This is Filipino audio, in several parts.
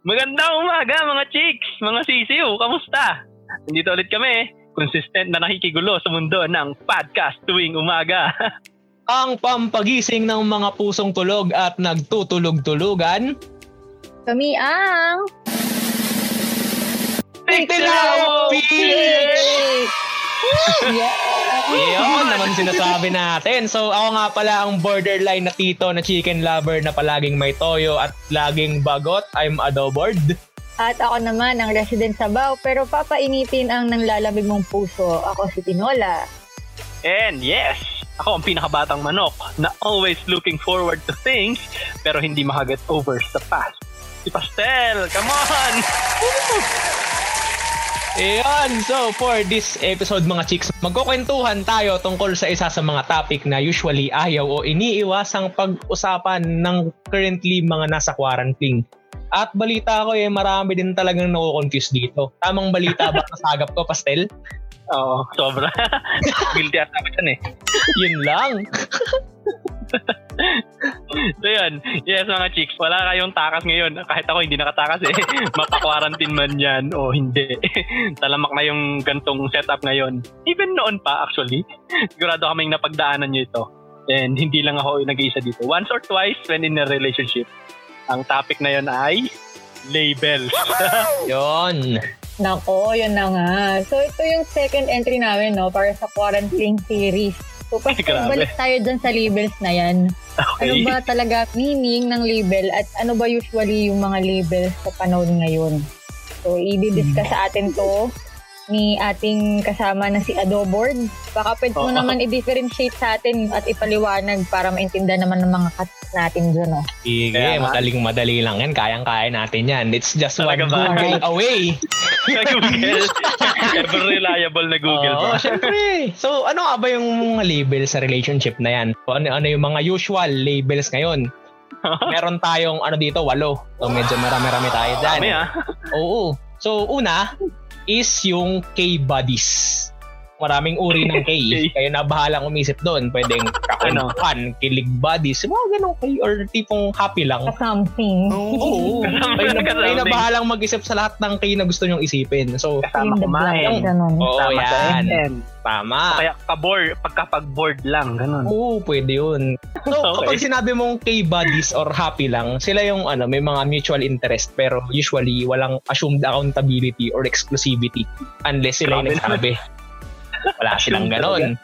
Magandang umaga mga chicks, mga sisiw, kamusta? Nandito ulit kami, consistent na nakikigulo sa mundo ng podcast tuwing umaga. Ang pampagising ng mga pusong tulog at nagtutulog-tulugan. Kami ang... Tiklaw Pitch! Yeah! Yun naman sinasabi natin. So ako nga pala ang borderline na tito na chicken lover na palaging may toyo at laging bagot. I'm adobored. At ako naman ang resident sa Bao pero papainitin ang nanglalamig mong puso. Ako si Tinola. And yes, ako ang pinakabatang manok na always looking forward to things pero hindi makaget over sa past. Si Pastel, come on! Ayan, so for this episode mga chicks, magkukwentuhan tayo tungkol sa isa sa mga topic na usually ayaw o iniiwasang pag-usapan ng currently mga nasa quarantine. At balita ko eh, marami din talagang nako-confuse dito. Tamang balita ba kasagap ko, Pastel? Oo, sobra. Guilty ata ako dyan eh. Yun lang. So yun, yes mga chicks, wala kayong takas ngayon. Kahit ako hindi nakatakas eh. Mapa-quarantine man yan o hindi. Talamak na yung gantong setup ngayon. Even noon pa actually. Sigurado kaming napagdaanan nyo ito. And hindi lang ako nag-iisa dito. Once or twice when in a relationship. Ang topic na yun ay labels. Yun. Nako, yun na nga. So ito yung second entry namin no para sa quarantine series. So grabe. balik tayo dyan sa labels na yan. Ano okay. ba talaga meaning ng label at ano ba usually yung mga labels sa panahon ngayon? So, i-discuss sa atin to ni ating kasama na si Adoboard. Baka pwede mo Oo. naman i-differentiate sa atin at ipaliwanag para maintindihan naman ng mga kat natin dyan. Oh. Sige, Kaya madaling madali lang yan. Kayang-kaya natin yan. It's just Talaga one ba? Google away. Google. Ever reliable na Google Oo, ba? syempre. So, ano nga ba yung mga label sa relationship na yan? Ano, ano yung mga usual labels ngayon? Meron tayong ano dito, walo. So, medyo marami-rami tayo dyan. Dami ah. Oo. So, una is yung K-buddies. Maraming uri ng K. K. Kayo na bahalang umisip doon. Pwedeng kakwentuhan, kilig buddies, mga ganun K. Or tipong happy lang. Something. Oo. kayo, na, kayo na Kasama. bahalang mag-isip sa lahat ng K na gusto nyong isipin. So, Kasama kumain. ganun. oo sa yan. Tama. Kaya ka-board, pagkapag-board lang, ganun. Oo, pwede yun. So, Okay. kapag sinabi mong K-buddies or happy lang, sila yung ano, may mga mutual interest pero usually walang assumed accountability or exclusivity unless sila yung Grabe nagsabi. Wala silang ganon.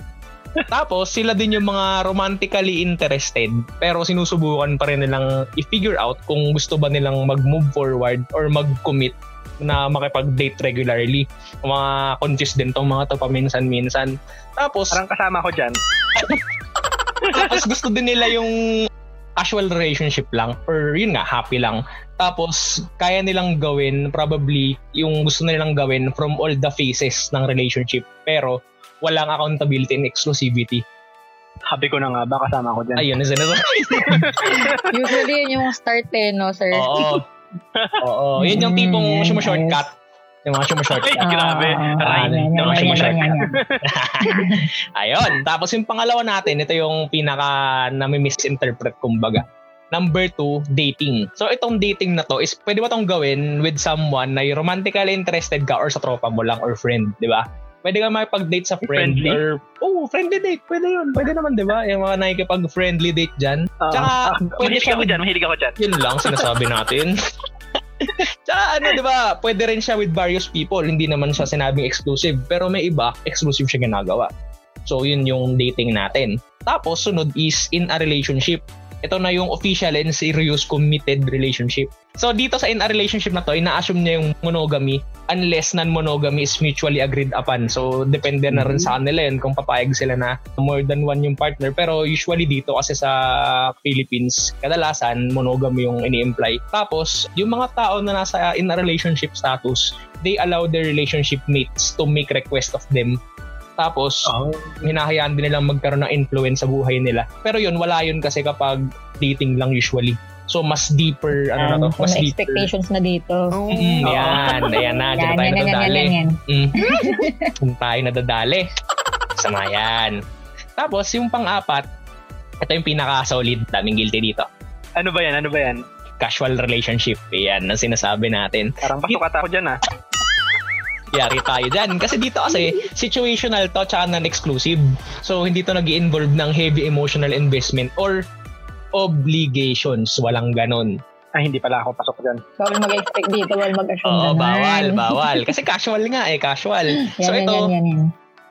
Tapos, sila din yung mga romantically interested pero sinusubukan pa rin nilang i-figure out kung gusto ba nilang mag-move forward or mag-commit na makipag-date regularly. Mga confused din tong mga to paminsan-minsan. Tapos, Parang kasama ko dyan. tapos gusto din nila yung casual relationship lang or yun nga, happy lang. Tapos, kaya nilang gawin probably yung gusto nilang gawin from all the phases ng relationship pero walang accountability and exclusivity. Sabi ko na nga ba, kasama ko dyan. Ayun, is Usually yun yung start eh, no, sir? Oo. Oo. Yun yung tipong Mm, shortcut. Yung mga Ay, shortcut. grabe. Ah, Aray, yan, yung mga yan. Ayun. Tapos yung pangalawa natin, ito yung pinaka nami-misinterpret kumbaga. Number two, dating. So itong dating na to is pwede ba tong gawin with someone na romantically interested ka or sa tropa mo lang or friend, di ba? Pwede ka makipag-date sa friend Friendly? or oh, friendly date. Pwede yun. Pwede naman, di ba? Yung mga nakikipag-friendly date dyan. Oo. Tsaka, Ah, pwede mahilig siya ako dyan, mahilig ako dyan. yun lang sinasabi natin. Tsaka ano, di ba, pwede rin siya with various people. Hindi naman siya sinabing exclusive. Pero may iba, exclusive siya ginagawa. So, yun yung dating natin. Tapos, sunod is in a relationship. Ito na yung official and serious committed relationship. So, dito sa in a relationship na to, ina-assume niya yung monogamy unless non-monogamy is mutually agreed upon. So, depende na rin sa kanila yun kung papayag sila na more than one yung partner. Pero usually dito kasi sa Philippines, kadalasan monogamy yung ini-imply. Tapos, yung mga tao na nasa in a relationship status, they allow their relationship mates to make request of them. Tapos, Oh. hinahayaan din nilang magkaroon ng influence sa buhay nila. Pero yun, wala yun kasi kapag dating lang usually. So, mas deeper, ano na to, So, mas deeper. expectations na dito. Mm, Oo. yan, ayan na, dyan Yan, tayo yan, yan, yan, nadadali. yan, yan. Mm. Tayo nadadali. Sama yan. Tapos, yung pang-apat, ito yung pinaka-solid, daming guilty dito. Ano ba yan? Ano ba yan? casual relationship. Yan ang sinasabi natin. Parang pasok ata ako dyan ah. Yari tayo dyan. Kasi dito kasi, situational to tsaka non-exclusive. So, hindi to nag involve ng heavy emotional investment or obligations. Walang ganon. Ay, hindi pala ako pasok dyan. Bawal mag-expect dito, bawal mag-assume Oo, ganun. bawal, bawal. Kasi casual nga eh, casual. Yan, So, yan, ito, yan, yan, yan.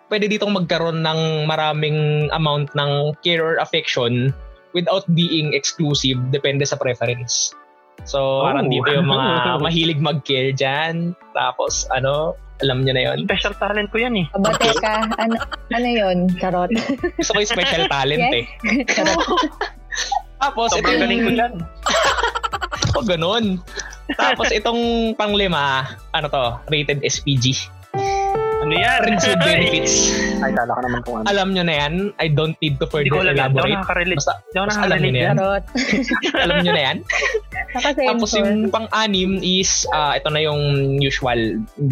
pwede ditong magkaroon ng maraming amount ng care or affection without being exclusive, depende sa preference. So, Oh. parang dito yung mga mahilig mag-care dyan. Tapos, ano, alam nyo na yon Special talent ko yan eh. Aba, teka, ano, ano yun? Charot. Gusto ko yung special talent Yes. eh. Charot. Tapos, ito Sobrang yung... galing ko dyan. Oh, ganun. Tapos, itong panglima, ano to, rated SPG. Ano yan? Friends with benefits. Ay, kala ko naman kung ano. Alam nyo na yan. I don't need to Hindi ko further alam yan. Hindi elaborate. nakaka-relate. Basta, Hindi ako basta alam nyo na yan. alam nyo na yan. Tapos yung pang-anim is, ah, ito na yung usual,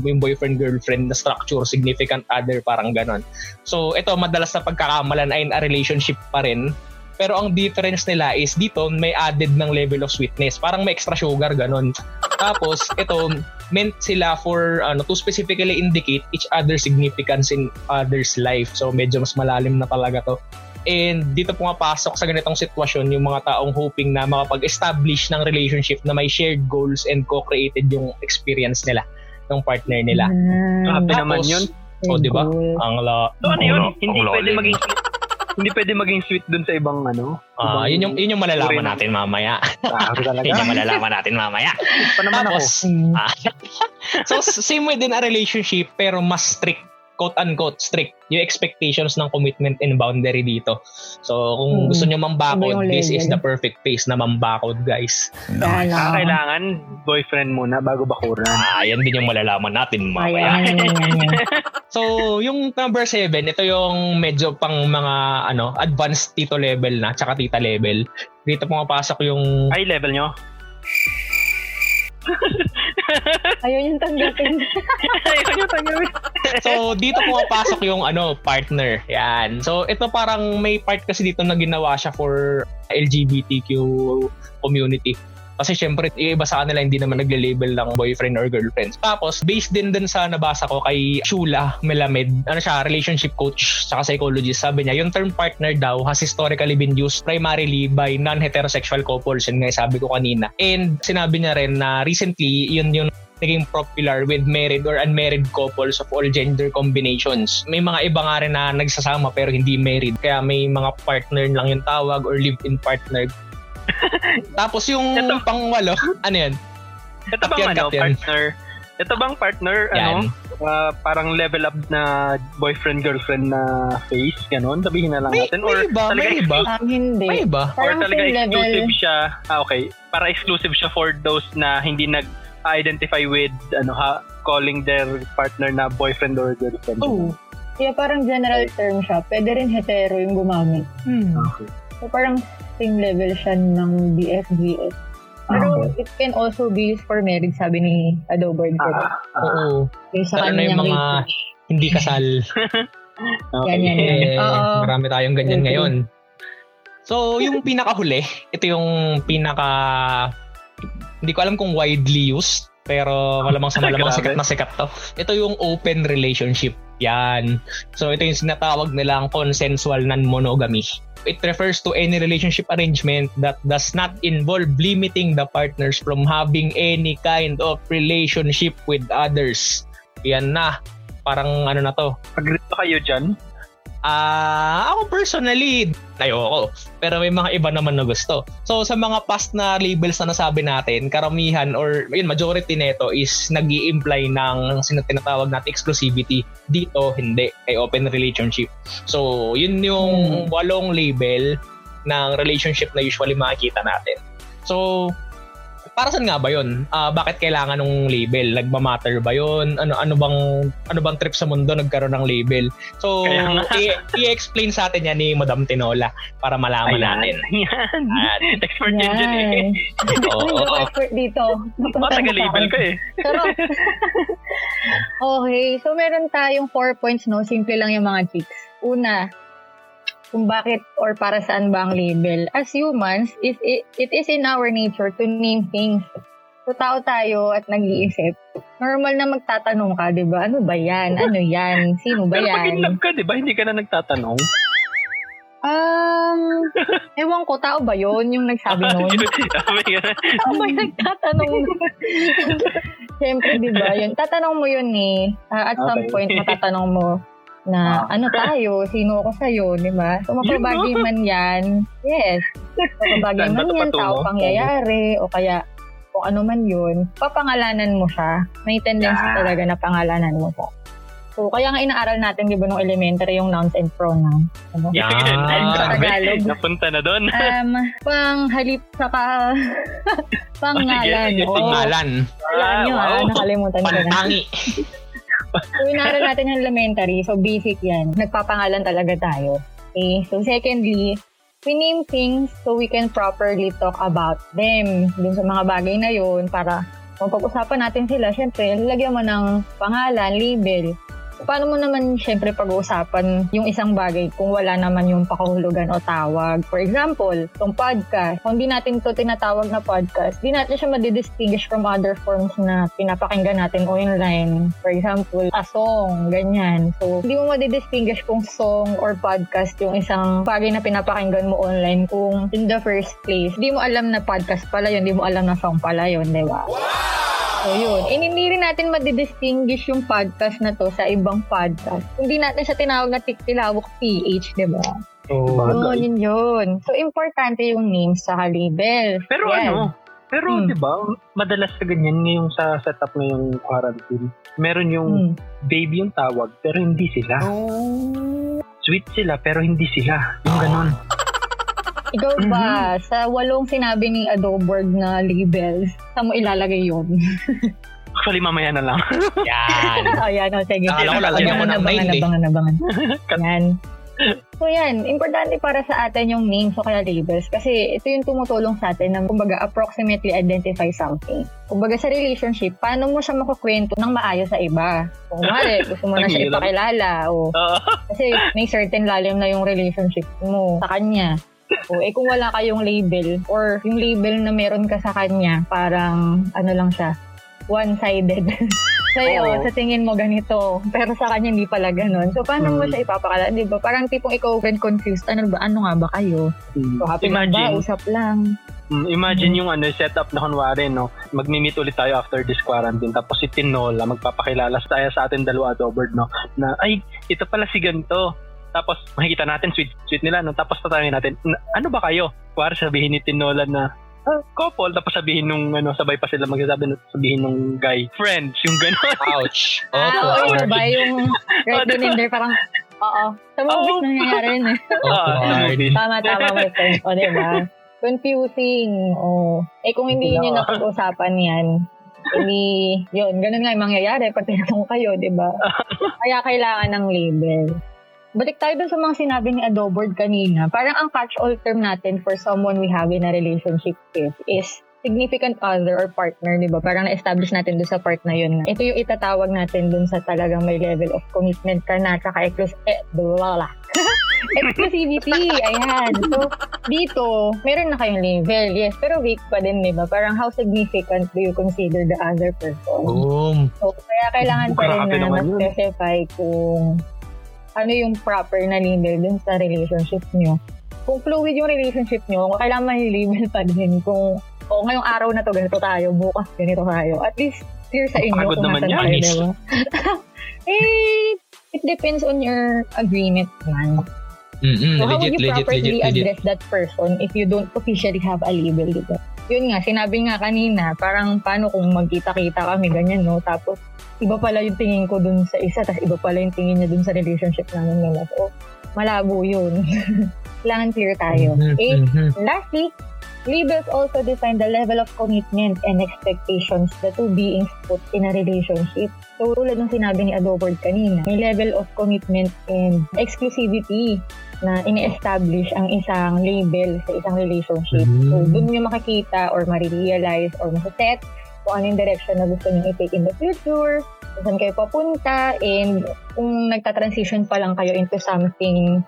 yung boyfriend-girlfriend na structure, significant other, parang ganon. So, ito, madalas na pagkakamalan ay in a relationship pa rin. Pero ang difference nila is dito, may added ng level of sweetness. Parang may extra sugar, ganon. Tapos, ito, meant sila for, ano, to specifically indicate each other's significance in other's life. So, medyo mas malalim na talaga to. And dito pumapasok sa ganitong sitwasyon yung mga taong hoping na makapag-establish ng relationship na may shared goals and co-created yung experience nila ng partner nila. Ah, Grabe naman yun. Oh, di ba? Ang la So ano yun? Hindi pwede maging. Hindi pwede maging sweet dun sa ibang ano. Ah, yun yung yun yung malalaman natin mamaya. Grabe talaga. yun yung malalaman natin mamaya. Pa naman ako. Tapos, Mm. ah, so same within a relationship pero mas strict quote unquote strict yung expectations ng commitment and boundary dito. So kung Mm. gusto nyo mambakod, yung this is the perfect phase na mambakod guys. Yan, Ah, ah. kailangan boyfriend muna bago bakuran. Ah, yan din yung malalaman natin Ay, mamaya. yan, yan, yan, yan. So, yung number 7, ito yung medyo pang mga ano, advanced tito level na, tsaka tita level. Dito pumapasok yung Ay, level nyo. Ayun yung tanggapin. Ayun yung tanggapin. So, dito pumapasok yung ano, partner. Yan. So, ito parang may part kasi dito na ginawa siya for LGBTQ community. Kasi syempre, iba sa kanila hindi naman nagle-label ng boyfriend or girlfriend. Tapos, based din dun sa nabasa ko kay Shula Melamed, ano siya, relationship coach saka psychologist, sabi niya, yung term partner daw has historically been used primarily by non-heterosexual couples. Yun nga sabi ko kanina. And sinabi niya rin na recently, yun yung naging popular with married or unmarried couples of all gender combinations. May mga iba nga rin na nagsasama pero hindi married. Kaya may mga partner lang yung tawag or live-in partner. Tapos yung Ito- pangwalo, ano yan? Ito bang ano, partner? Ito bang partner, Yan. ano, ah, parang level up na boyfriend-girlfriend na face, ganun? Sabihin na lang May, natin. may Or iba, talaga, may iba. Ah, hindi. May iba. or Parang talaga exclusive level. siya. Ah, okay. Para exclusive siya for those na hindi nag-identify with, ano ha, calling their partner na boyfriend or girlfriend. Oo. Kaya parang general term siya. Pwede rin hetero yung gumamit. Okay. So parang same level siya ng BFGS. Pero it can also be used for marriage, sabi ni Adobert. Ah, ah, Oo. yung sa lalo na yung mga- research. Hindi kasal. okay. Yan, yan, yan. Eh, Oo. marami tayong ganyan Okay. ngayon. So, yung pinakahuli, ito yung pinaka hindi ko alam kung widely used, pero malamang sa malamang sikat na sikat to. Ito yung open relationship. Yan. So, ito yung sinatawag nilang consensual non-monogamy. It refers to any relationship arrangement that does not involve limiting the partners from having any kind of relationship with others. Yan na. Parang ano na to, Agree kayo dyan? Ah, ako personally, ayoko. Pero may mga iba naman na gusto. So sa mga past na labels na nasabi natin, karamihan or yun, majority nito is nag imply ng tinatawag natin exclusivity. Dito, hindi. Ay open relationship. So, yun yung walong label ng relationship na usually makikita natin. So, para saan nga ba 'yon? Ah, bakit kailangan ng label? Nagma-matter ba 'yon? Ano ano bang ano bang trip sa mundo nagkaroon ng label? So, i- i-explain sa atin yan ni Madam Tinola para malaman natin. Yan. Ayan. Expert yan dyan eh. Oo, oo. expert dito. Oh, taga-label ka eh. Pero, okay. So, meron tayong four points, no? Simple lang yung mga chicks. Una, kung bakit or para saan ba ang label. As humans, it, it, it is in our nature to name things. So, tao tayo at nag-iisip. Normal na magtatanong ka, di ba? Ano ba yan? Ano yan? Sino ba Pero pag in yan? love ka, di ba? Hindi ka na nagtatanong. Um, ewan ko, tao ba yon yung nagsabi nun? Tao ba yung nagtatanong? Siyempre, di ba? Yun, tatanong mo yun eh. Ah, at some Okay. point, matatanong mo na ano tayo, sino ako sa'yo, di ba? So, mapabagay man yan. Yes. Mapabagay man yan, tao pangyayari, o kaya kung ano man yun, papangalanan mo siya. May tendency Yeah. talaga na pangalanan mo siya. So, kaya nga inaaral natin, di ba, nung elementary, yung nouns and pronouns. Ano? Yan. Sa Tagalog. Napunta na doon. Um, panghalip saka pangalan. Sige, sige, Oo. Pangalan. Nyo ah, wow. nakalimutan ko na. Pantangi. So, inaral natin yung elementary, so basic yan. Nagpapangalan talaga tayo. Okay, so secondly, we name things so we can properly talk about them. Dun sa mga bagay na yun, para kung pag-usapan natin sila, syempre, lagyan mo ng pangalan, label. Paano mo naman, syempre, pag-uusapan yung isang bagay kung wala naman yung pakahulugan o tawag? For example, itong podcast. Kung di natin to tinatawag na podcast, di natin siya madidistinguish from other forms na pinapakinggan natin online. For example, a song, ganyan. So, hindi mo madidistinguish kung song or podcast yung isang bagay na pinapakinggan mo online kung in the first place, di mo alam na podcast pala yun, di mo alam na song pala yun, di ba? So, yun. And hindi rin natin madidistinguish yung podcast na to sa ibang podcast. Hindi natin siya tinawag na tiktilawak PH, di ba? Oh. Bagay. Yun, yun, yun. So, importante yung names sa label. Pero Yan. ano, pero Hmm. di ba, madalas sa ganyan ngayong sa setup ngayong quarantine, meron yung Hmm. baby yung tawag, pero hindi sila. Oh. Sweet sila, pero hindi sila. Yung ganon. Ikaw ba, Mm-hmm. sa walong sinabi ni Adoboard na labels, saan mo ilalagay yun? Actually, mamaya na lang. Yan. Ayan, o, sige. Akala ko lalagyan ko ng Abangan, mind eh. abangan, abangan. Yan. So yan, importante para sa atin yung names o kaya labels kasi ito yung tumutulong sa atin na kumbaga approximately identify something. Kumbaga sa relationship, paano mo siya makukwento ng maayos sa iba? Kung mali, gusto mo na siya ipakilala o kasi may certain lalim na yung relationship mo sa kanya. O, eh kung wala kayong label or yung label na meron ka sa kanya, parang ano lang siya, one-sided. Sa'yo, Oo. sa tingin mo ganito, pero sa kanya hindi pala ganun. So, paano mo Hmm. siya ipapakala? Di ba? Parang tipong ikaw when confused, ano ba, ano nga ba kayo? So, happy lang ba? Imagine, Usap lang. mm, imagine yung ano, setup na kunwari, no? Mag-meet ulit tayo after this quarantine. Tapos si Tinola, magpapakilala tayo sa atin dalawa adoberd, no? Na, ay, ito pala si ganito. Tapos makikita natin, sweet, sweet nila, no? Tapos tatanungin natin, "Na- ano ba kayo? Kuwari sabihin ni Tinola na, ah, couple, tapos sabihin nung, ano, sabay pa sila magsasabi, no? sabihin nung guy, friends, yung gano'n. Ouch. Ah, Opo. oo, yun ba? Yung right Oh, diba? Tinder, parang, oo. Sa movies Oo. nangyayari yun eh. Ah, Tama, tama, my friend. O, di ba? Confusing. O. Eh, kung hindi yung napag-usapan yan, hindi, yun, ganun nga yung mangyayari pag tinanong kayo, di ba? Kaya kailangan ng label. Balik tayo dun sa mga sinabi ni Adoboard kanina. Parang ang catch-all term natin for someone we have in a relationship with is significant other or partner, di ba? Parang na-establish natin dun sa part na yun. Ito yung itatawag natin dun sa talagang may level of commitment ka na, tsaka exclus- eh, blah, exclusivity. Ayan. So, dito, meron na kayong level. Yes, pero weak pa din, di ba? Parang how significant do you consider the other person? Boom. So, kaya kailangan pa rin na ma-specify kung ano yung proper na label dun sa relationship nyo. Kung fluid yung relationship nyo, kailangan may label pa din kung o ngayong araw na to ganito tayo, bukas ganito tayo. At least clear sa inyo Pagod kung naman nasan tayo, diba? eh, it depends on your agreement man. Mm-mm, So, how would legit, you legit, properly legit, legit. address that person if you don't officially have a label, di ba? Yun nga, sinabi nga kanina, parang paano kung magkita-kita kami, ganyan, no? Tapos, iba pala yung tingin ko dun sa isa, tapos iba pala yung tingin niya dun sa relationship namin nila. So, malabo yun. Kailangan clear tayo. Okay? mhm. Lastly, labels also define the level of commitment and expectations the two beings put in a relationship. So, tulad ng sinabi ni Adobord kanina, may level of commitment and exclusivity na ini-establish ang isang label sa isang relationship. Mm. So, dun nyo makikita or marirealize or masaset kung ano yung direction na gusto nyo i-take in the future, kung saan kayo papunta, and kung nagta-transition pa lang kayo into something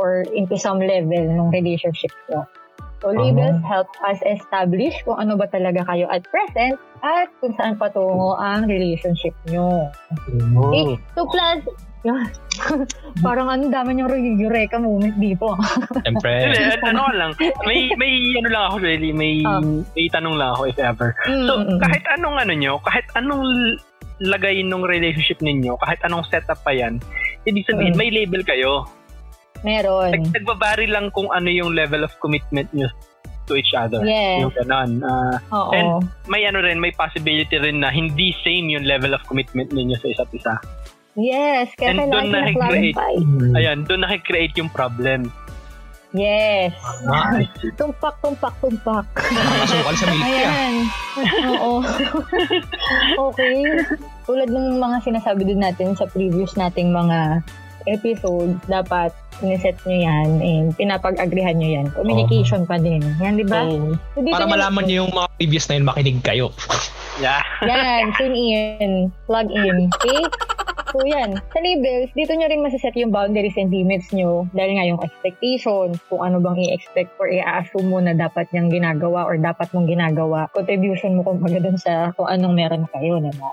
or into some level ng relationship nyo. So, labels help us establish kung ano ba talaga kayo at present at kung saan patungo ang relationship nyo. Okay? So, plus, parang ano, dami niyong re- eureka moment dito. Siyempre. At ano lang, may, may ano lang ako really, may, Ah. may tanong lang ako if ever. Mm, So, mm, mm. kahit anong ano nyo, kahit anong lagay nung relationship ninyo, kahit anong setup pa yan, ibig sabihin, Mm. may label kayo. Meron. Nag, nagbabari lang kung ano yung level of commitment nyo to each other. Yes. Yung ganon. Ah, Oo. and- may ano rin, may possibility rin na hindi same yung level of commitment ninyo sa isa't isa. yes. Kaya and doon na nag-create. clarify. Ayan, doon nakikreate yung problem. Yes. Ah, Tumpak, tumpak, tumpak. Nakasukal sa milk. Ayan. Oo. okay. Tulad ng mga sinasabi din natin sa previous nating mga episodes, dapat sineset nyo yan and pinapag-agrihan nyo yan. Communication pa din. Yan, di ba? So, So, para nyo- malaman niyo yung mga previous na yun, makinig kayo. Yeah. Yan, tune in, plug in. Okay? So yan, sa labels, dito nyo rin masaset yung boundaries and limits nyo dahil nga yung expectations, kung ano bang i-expect or i-assume mo na dapat niyang ginagawa or dapat mong ginagawa, contribution mo kumbaga dun sa kung anong meron kayo, diba?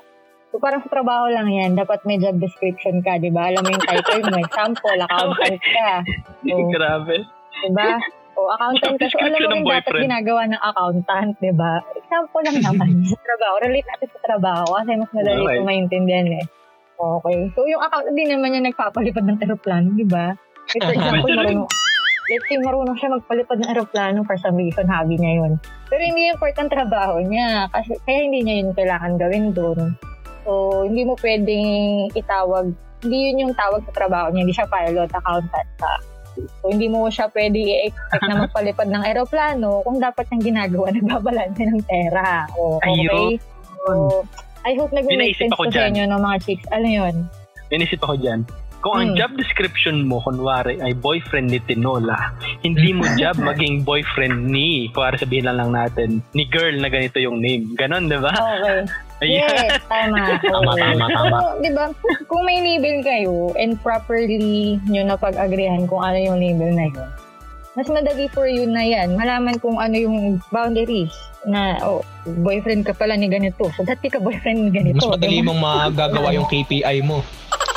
So parang sa trabaho lang yan, dapat may job description ka, di ba? Alam mo yung title mo, example, accountant ka. So, Grabe. Diba? O, accountant ka. So, alam mo yung dapat ginagawa ng accountant, diba? Example lang naman sa trabaho. Relate natin sa trabaho kasi mas madali Okay. ko maintindihan eh. Okay. So, yung accountant din naman yung nagpapalipad ng aeroplano, diba? Like, for example, marunong, let's say marunong siya magpalipad ng aeroplano for some reason, hobby niya yun. Pero hindi important trabaho niya. Kasi, kaya hindi niya yun kailangan gawin doon. So, hindi mo pwedeng itawag, hindi yun yung tawag sa trabaho niya. Hindi siya pilot, accountant ka. So, hindi mo siya pwede i-expect na magpalipad ng aeroplano kung dapat niyang ginagawa, nagbabalanse ng pera. O, okay? Ayun. So, I hope nag-make sense to sa inyo ng mga chicks. Ano yun? Inisip ako dyan. Kung ang Hmm. job description mo, kunwari, ay boyfriend ni Tinola, hindi mo job maging boyfriend ni, kunwari sabihin lang lang natin, ni girl na ganito yung name. Ganon, di ba? Okay. Ayan. Yes, tama. Tama, tama, tama. So, di ba, kung may label kayo and properly nyo napag-agreehan kung ano yung label na yun, mas madali for you na yan. Malaman kung ano yung boundaries na, oh, boyfriend ka pala ni ganito. So, dati ka boyfriend ni ganito. Mas madali diba? mong magagawa yung KPI mo.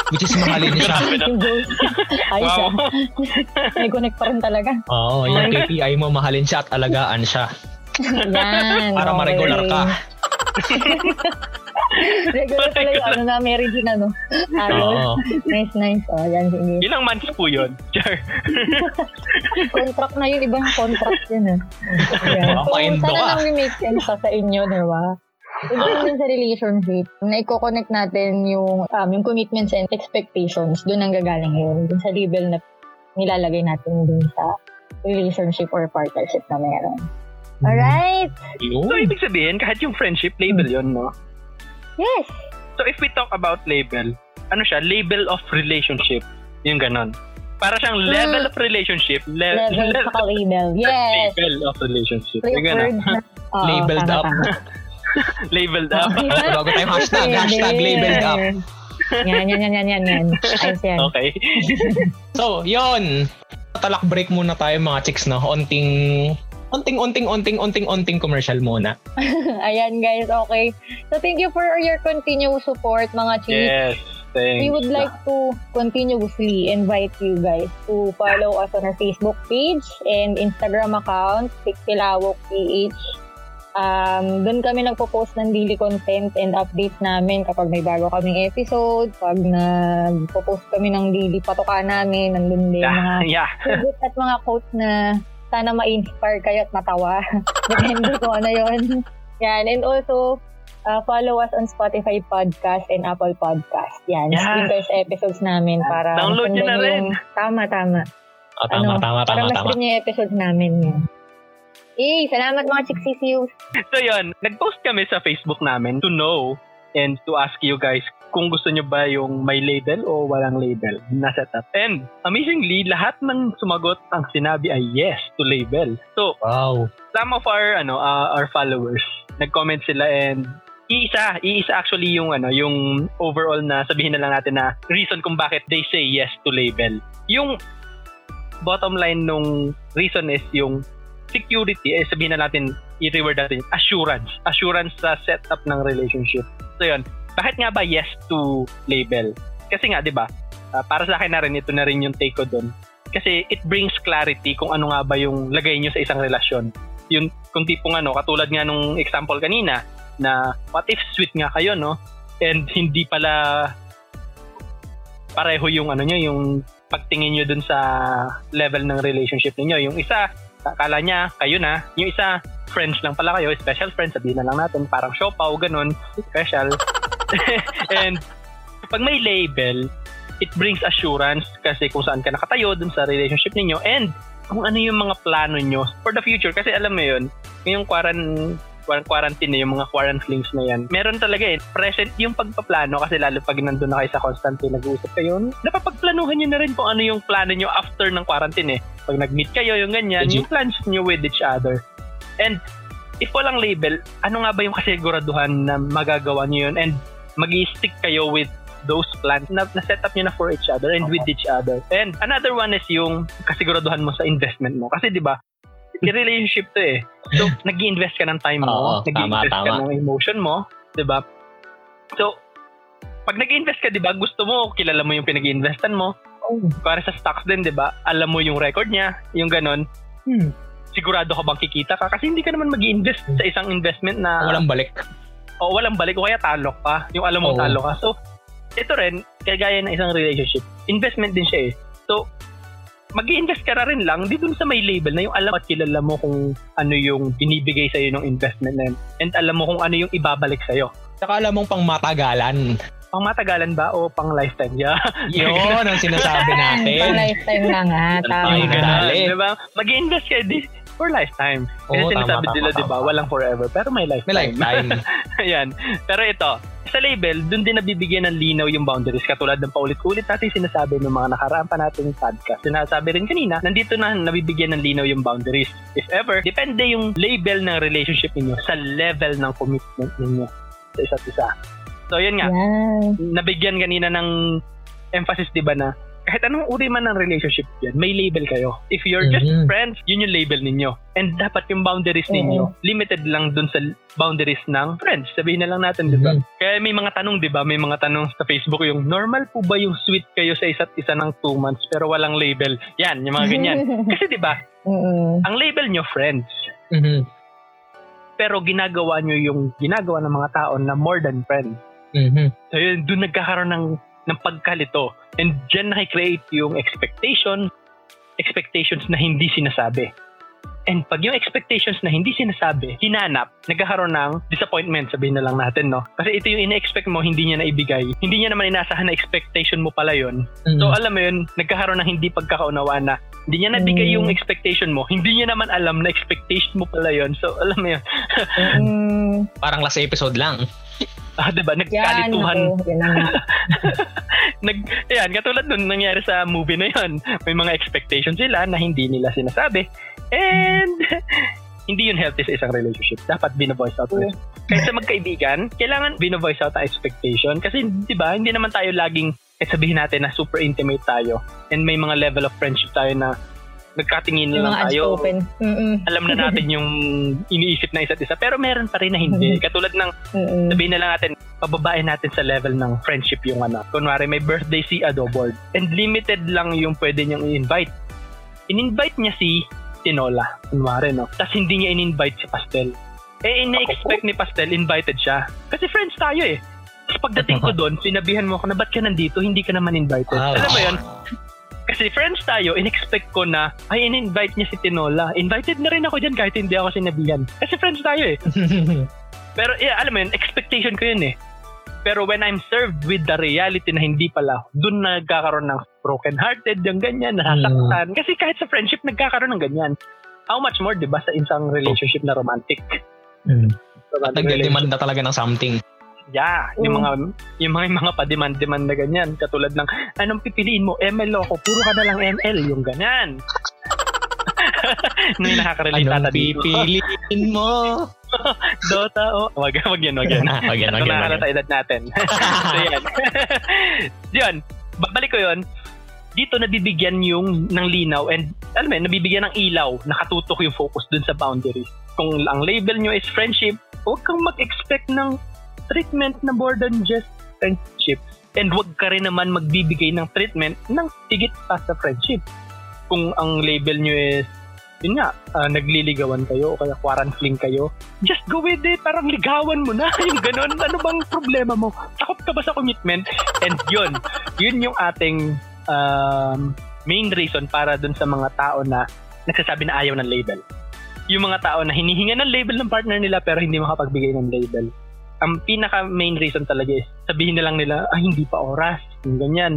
Which is mahalin. Yung goals. Ayos Wow. May connect pa rin talaga. Oo, yung KPI mo, mahalin siya at alagaan siya. Yan. Para okay. ma-regular ka. Regular pala yung ano na, Mary Jean, ano. Ayos. Nice, nice. Oh, yan, sige. Ilang months po yun? Char. contract na yun, ibang contract yun ah. Yeah. So, sana ka. lang may make sense sa, sa inyo, di ba? Ito din sa relationship, na i-connect natin yung, um, yung commitments and expectations, doon ang gagaling yun. Doon sa label na nilalagay natin dun sa relationship or partnership na meron. Alright? So, Yun. ibig sabihin, kahit yung friendship, label yun, no? Yes! So, if we talk about label, ano siya? Label of relationship. Yung ganon. Para siyang level of relationship. Le- Level sa label. Yes! Label of relationship. So, Yung ganon. Oo, Labeled up. Labeled up. Oh. Bago tayong hashtag, hashtag labeled up. Yan, yan, yan, yan, yan, yan. Ayos yan. Okay. So, yun. Talak break muna tayo mga chicks na onting onting onting onting onting onting commercial muna. Ayan guys, okay. So thank you for your continuous support mga chicks. Yes. Thanks. We would like to continuously invite you guys to follow us on our Facebook page and Instagram account, Pixelawok PH. Um, doon kami nagpo-post ng daily content and updates namin kapag may bago kaming episode, pag nagpo-post kami ng daily patoka namin, nandun din mga Yeah. yeah. Hugot at mga quotes na sana ma-inspire kayo at matawa. Depende kung ano yun. Yan. And also, uh, follow us on Spotify Podcast and Apple Podcast. Yan. Yes. Yung first episodes namin para Download nyo na rin. yung- Tama, tama. Ah, tama, ano, tama, para tama, tama. mas yung episodes namin yan. Eh, salamat mga chicksisius. So yun, nag-post kami sa Facebook namin to know and to ask you guys kung gusto nyo ba yung may label o walang label na setup. And amazingly, lahat ng sumagot ang sinabi ay yes to label. So, Wow. some of our ano uh, our followers nag-comment sila and iisa, iisa actually yung ano, yung overall na sabihin na lang natin na reason kung bakit they say yes to label. Yung bottom line nung reason is yung security, eh sabihin na natin, i-reword natin, assurance. Assurance sa setup ng relationship. So yun, bakit nga ba yes to label? Kasi nga, di ba, uh, para sa akin na rin, ito na rin yung take ko doon. Kasi it brings clarity kung ano nga ba yung lagay nyo sa isang relasyon. Yung kung tipong ano, katulad nga nung example kanina, na what if sweet nga kayo, no? And hindi pala pareho yung ano nyo, yung pagtingin nyo dun sa level ng relationship niyo Yung isa, akala niya, kayo na. Yung isa, friends lang pala kayo, special friends, sabihin na lang natin, parang siopaw, ganun, special. And pag may label, it brings assurance kasi kung saan ka nakatayo dun sa relationship niyo and kung ano yung mga plano nyo for the future. Kasi alam mo yun, ngayong quarantine, quarantine na yung mga quarantlings na yan, meron talaga eh, present yung pagpaplano kasi lalo pag nandun na kayo sa constantly nag-uusap kayo, napapagplanuhan nyo na rin kung ano yung plano nyo after ng quarantine eh. Pag nag-meet kayo, yung ganyan, Legit. yung plans nyo with each other. And if walang label, ano nga ba yung kasiguraduhan na magagawa nyo yun and mag stick kayo with those plans na, na set up nyo na for each other and okay. with each other. And another one is yung kasiguraduhan mo sa investment mo. Kasi di ba, relationship to eh. So, nag invest ka ng time mo, nag invest ka ng emotion mo, di ba? So, pag nag invest ka, di ba, gusto mo, kilala mo yung pinag investan mo. Oh. Para sa stocks din, di ba? Alam mo yung record niya, yung ganon. Hmm. Sigurado ka bang kikita ka? Kasi hindi ka naman mag invest sa isang investment na... Walang balik. O walang balik o kaya talo ka. Yung alam mo oh. talo ka. So, ito rin, kagaya ng isang relationship, investment din siya eh. So, mag invest ka na rin lang di dun sa may label na yung alam at kilala mo kung ano yung binibigay sa'yo ng investment na yun. And alam mo kung ano yung ibabalik sa'yo. Saka alam mong pang matagalan. Pang matagalan ba o pang lifetime? Yeah. Yun ang sinasabi natin. pang lifetime na nga. Tama. Diba? Mag-invest ka di for lifetime. Kasi Oo, sinasabi tama, nila, di ba, walang forever, pero may lifetime. May lifetime. Ayan. Pero ito, sa label, dun din nabibigyan ng linaw yung boundaries. Katulad ng paulit-ulit natin sinasabi ng mga nakaraan pa natin podcast. Sinasabi rin kanina, nandito na nabibigyan ng linaw yung boundaries. If ever, depende yung label ng relationship niyo sa level ng commitment niyo sa isa't isa. So, yun nga. Yeah. Nabigyan kanina ng emphasis, di ba, na kahit anong uri man ng relationship yan, may label kayo. If you're mm-hmm. just friends, yun yung label ninyo. And dapat yung boundaries mm-hmm. ninyo, limited lang dun sa boundaries ng friends. Sabihin na lang natin, mm-hmm. di ba? Kaya may mga tanong, di ba? May mga tanong sa Facebook yung, normal po ba yung sweet kayo sa isa't isa ng two months pero walang label? Yan, yung mga ganyan. Kasi di ba, mm-hmm. ang label nyo, friends. Mm-hmm. Pero ginagawa nyo yung ginagawa ng mga tao na more than friends. Mm-hmm. So yun, doon nagkakaroon ng ng pagkalito. And dyan nakikreate yung expectation, expectations na hindi sinasabi. And pag yung expectations na hindi sinasabi, hinanap, nagkakaroon ng disappointment, sabihin na lang natin, no? Kasi ito yung ina-expect mo, hindi niya naibigay. Hindi niya naman inasahan na expectation mo pala yun. Mm-hmm. So alam mo yun, nagkakaroon ng hindi pagkakaunawaan na hindi niya nabigay mm-hmm. yung expectation mo. Hindi niya naman alam na expectation mo pala yun. So alam mo yun. mm-hmm. Parang last episode lang. Ah, 'di ba? Nagkalituhan. Yan, Nag yan, katulad nung nangyari sa movie na 'yon. May mga expectations sila na hindi nila sinasabi. And hindi yun healthy sa isang relationship. Dapat bino-voice out mo. Kahit sa magkaibigan, kailangan bino-voice out ang expectation. Kasi, di ba, hindi naman tayo laging, eh sabihin natin na super intimate tayo. And may mga level of friendship tayo na nagkatingin lang tayo. Mm-mm. Alam na natin yung iniisip na isa't isa. Pero meron pa rin na hindi. Mm-hmm. Katulad ng, Mm-mm. sabihin na lang natin, pababain natin sa level ng friendship yung ano. Kunwari, may birthday si Adobord. And limited lang yung pwede niyang i-invite. In-invite niya si Tinola. Kunwari, no? Tapos hindi niya in-invite si Pastel. Eh, ina-expect ni Pastel, invited siya. Kasi friends tayo eh. Tapos pagdating ko doon, sinabihan mo ako na ba't ka nandito, hindi ka naman invited. Ah, Alam mo yun? Kasi friends tayo, in-expect ko na, ay, in-invite niya si Tinola. Invited na rin ako dyan kahit hindi ako sinabihan. Kasi friends tayo eh. Pero yeah, alam mo yun, expectation ko yun eh. Pero when I'm served with the reality na hindi pala, dun nagkakaroon ng broken hearted, yung ganyan, nasasaktan. Mm. Kasi kahit sa friendship, nagkakaroon ng ganyan. How much more, di ba, sa isang relationship na romantic? Mm. Romantic Nag-demand na talaga ng something. Yeah, yung mm. mga yung mga mga pa-demand-demand na ganyan, katulad ng anong pipiliin mo, ML o puro ka na lang ML, yung ganyan. Nung nakaka-relate anong pipiliin mo? Dota o oh. wag wag yan, wag yan. wag yan, wag yan. Wag yan. edad natin. so yan. yun, babalik ko yun. dito nabibigyan yung ng linaw and alam mo, yun, nabibigyan ng ilaw, nakatutok yung focus dun sa boundaries. Kung ang label nyo is friendship, huwag kang mag-expect ng treatment na more than just friendship. And huwag ka rin naman magbibigay ng treatment ng higit pa sa friendship. Kung ang label nyo is yun nga, uh, nagliligawan kayo o kaya quarantine kayo, just go with it. Parang ligawan mo na. yung ganun. Ano bang problema mo? Takot ka ba sa commitment? And yun, yun yung ating um, main reason para dun sa mga tao na nagsasabi na ayaw ng label. Yung mga tao na hinihinga ng label ng partner nila pero hindi makapagbigay ng label. Ang pinaka main reason talaga is sabihin na lang nila, ah hindi pa oras, yung ganyan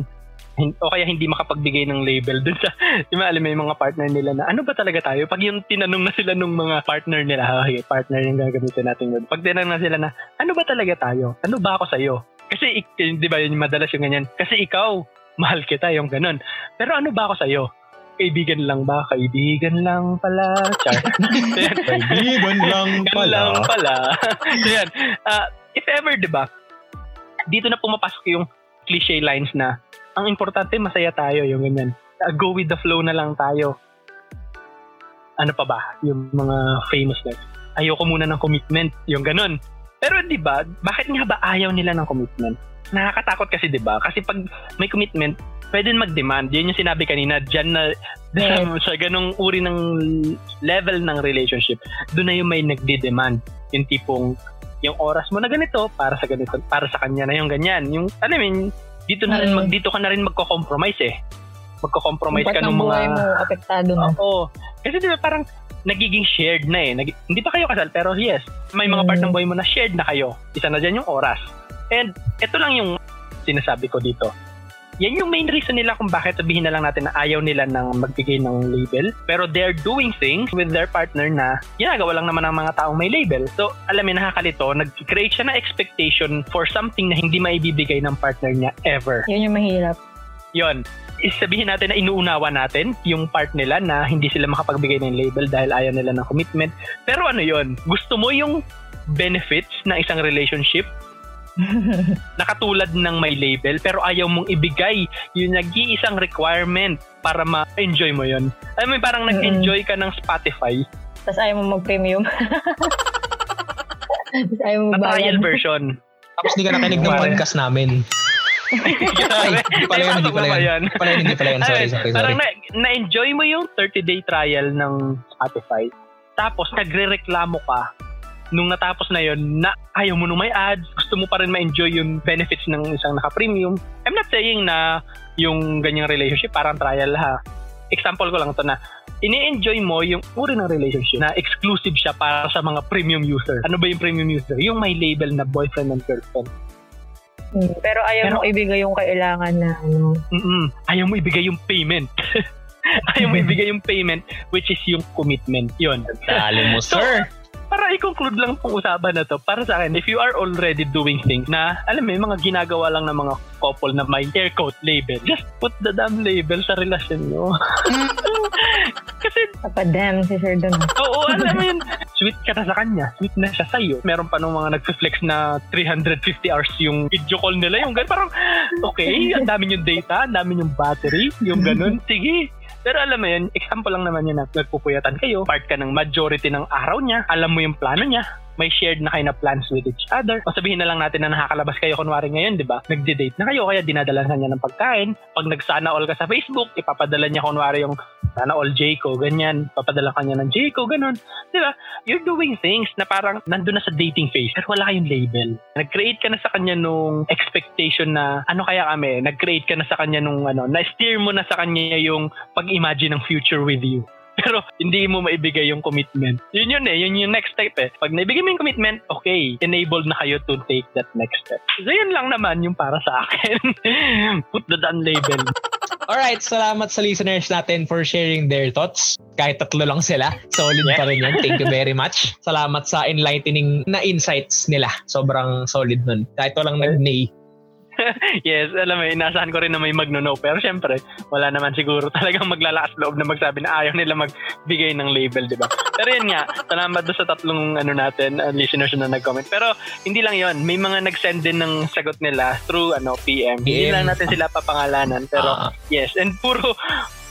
o kaya hindi makapagbigay ng label dun sa, di alam mo yung mga partner nila na, ano ba talaga tayo? Pag yung tinanong na sila nung mga partner nila, okay, partner yung gagamitin natin yun. Pag tinanong na sila na, ano ba talaga tayo? Ano ba ako sa'yo? Kasi, di ba, yun madalas yung ganyan. Kasi ikaw, mahal kita, yung ganun. Pero ano ba ako sa'yo? Kaibigan lang ba? Kaibigan lang pala. Char. Kaibigan lang pala. lang pala. so yan. Uh, if ever, di ba, dito na pumapasok yung cliche lines na ang importante masaya tayo, yung ganyan. Uh, go with the flow na lang tayo. Ano pa ba? Yung mga famous na. Ayoko muna ng commitment, yung ganun. Pero 'di ba, bakit nga ba ayaw nila ng commitment? Nakakatakot kasi 'di ba? Kasi pag may commitment, pwede mag-demand. Yun yung sinabi kanina, diyan na yeah. sa ganung uri ng level ng relationship, doon na yung may nagde-demand. Yung tipong yung oras mo na ganito para sa ganito, para sa kanya na yung ganyan. Yung alam mo, dito na rin mag, dito ka na rin magko-compromise eh. Magko-compromise ka ng mga mo apektado na. Oo. Kasi di ba parang nagiging shared na eh. Nag, hindi pa kayo kasal pero yes, may mga mm. part ng buhay mo na shared na kayo. Isa na dyan yung oras. And ito lang yung sinasabi ko dito yan yung main reason nila kung bakit sabihin na lang natin na ayaw nila ng magbigay ng label. Pero they're doing things with their partner na ginagawa lang naman ng mga taong may label. So, alam mo, nakakalito, nag-create siya ng expectation for something na hindi maibibigay ng partner niya ever. Yun yung mahirap. Yun. Sabihin natin na inuunawa natin yung part nila na hindi sila makapagbigay ng label dahil ayaw nila ng commitment. Pero ano yon Gusto mo yung benefits ng isang relationship nakatulad ng may label pero ayaw mong ibigay yung nag-iisang requirement para ma-enjoy mo yon. Alam mo, parang nag-enjoy ka ng Spotify. Tapos ayaw mo mag-premium. Tapos ayaw mo ba trial version. Tapos hindi ka nakinig ng podcast namin. Ay, pala yan, hindi pala yan. Hindi pala yan, hindi pala yan. Sorry, sorry, sorry. Parang na, na-enjoy mo yung 30-day trial ng Spotify. Tapos nagre-reklamo ka nung natapos na yon na ayaw mo nung may ads, gusto mo pa rin ma-enjoy yung benefits ng isang naka-premium. I'm not saying na yung ganyang relationship parang trial ha. Example ko lang to na ini-enjoy mo yung uri ng relationship na exclusive siya para sa mga premium user. Ano ba yung premium user? Yung may label na boyfriend and girlfriend. Hmm, pero ayaw pero, mo ibigay yung kailangan na ano. Mm-mm, ayaw mo ibigay yung payment. ayaw mo ibigay yung payment which is yung commitment. Yun. Dali mo, sir. So, para i-conclude lang tong usapan na to, para sa akin, if you are already doing things na, alam mo, mga ginagawa lang ng mga couple na may air quote label, just put the damn label sa relasyon nyo. Kasi... Papadam si Sir Don. Oo, alam mo yun, sweet ka na sa kanya, sweet na siya sa'yo. Meron pa nung mga nag-flex na 350 hours yung video call nila, yung ganun, parang, okay, ang dami yung data, ang dami yung battery, yung ganun, sige, pero alam mo yun, example lang naman yun na nagpupuyatan kayo, part ka ng majority ng araw niya, alam mo yung plano niya, may shared na kayo na plans with each other. O sabihin na lang natin na nakakalabas kayo kunwari ngayon, di ba? Nagde-date na kayo, kaya dinadala niya ng pagkain. Pag nagsana all ka sa Facebook, ipapadala niya kunwari yung sana all Jayco, ganyan. Papadala kanya ng Jayco, ganun. Di ba? You're doing things na parang nandun na sa dating phase, pero wala kayong label. Nag-create ka na sa kanya nung expectation na ano kaya kami, nag-create ka na sa kanya nung ano, na-steer mo na sa kanya yung pag-imagine ng future with you. Pero hindi mo maibigay yung commitment. Yun yun eh, yun yung next step eh. Pag naibigay mo yung commitment, okay, enabled na kayo to take that next step. So yun lang naman yung para sa akin. Put the done label. Alright, salamat sa listeners natin for sharing their thoughts. Kahit tatlo lang sila, solid yeah. pa rin yun. Thank you very much. Salamat sa enlightening na insights nila. Sobrang solid nun. Kahit walang nag-nay. yes, alam mo, inasahan ko rin na may magno-no. Pero syempre, wala naman siguro talagang maglalakas loob na magsabi na ayaw nila magbigay ng label, di ba? Pero yun nga, salamat doon sa tatlong ano natin, uh, listeners na nag-comment. Pero hindi lang yon may mga nag-send din ng sagot nila through ano PM. Hindi lang natin sila papangalanan. Pero uh-huh. yes, and puro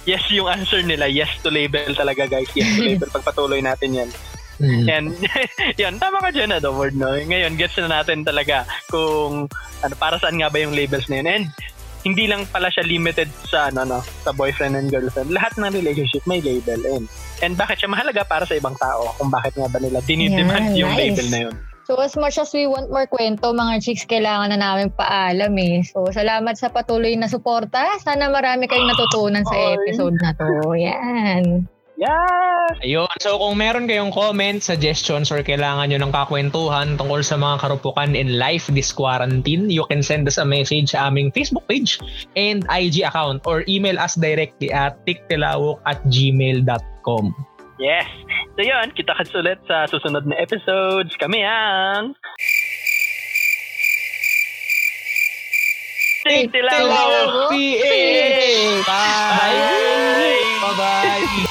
yes yung answer nila. Yes to label talaga guys. Yes to label. Pagpatuloy natin yan. Mm. And yan, tama ka dyan, word, no? Ngayon, gets na natin talaga kung ano, para saan nga ba yung labels na yun. And hindi lang pala siya limited sa ano no, sa boyfriend and girlfriend. Lahat ng relationship may label and and bakit siya mahalaga para sa ibang tao kung bakit nga ba nila dinidemand yeah, yung nice. label na yun. So as much as we want more kwento, mga chicks, kailangan na namin paalam eh. So salamat sa patuloy na suporta. Sana marami kayong natutunan sa episode na to. Yan. Yeah! Ayun. So kung meron kayong comments, suggestions, or kailangan nyo ng kakwentuhan tungkol sa mga karupukan in life this quarantine, you can send us a message sa aming Facebook page and IG account or email us directly at tiktilawok at gmail.com. Yes. So yun, kita-kits ulit sa susunod na episodes. Kami ang... Tiktilawok! Bye! Bye! Bye-bye!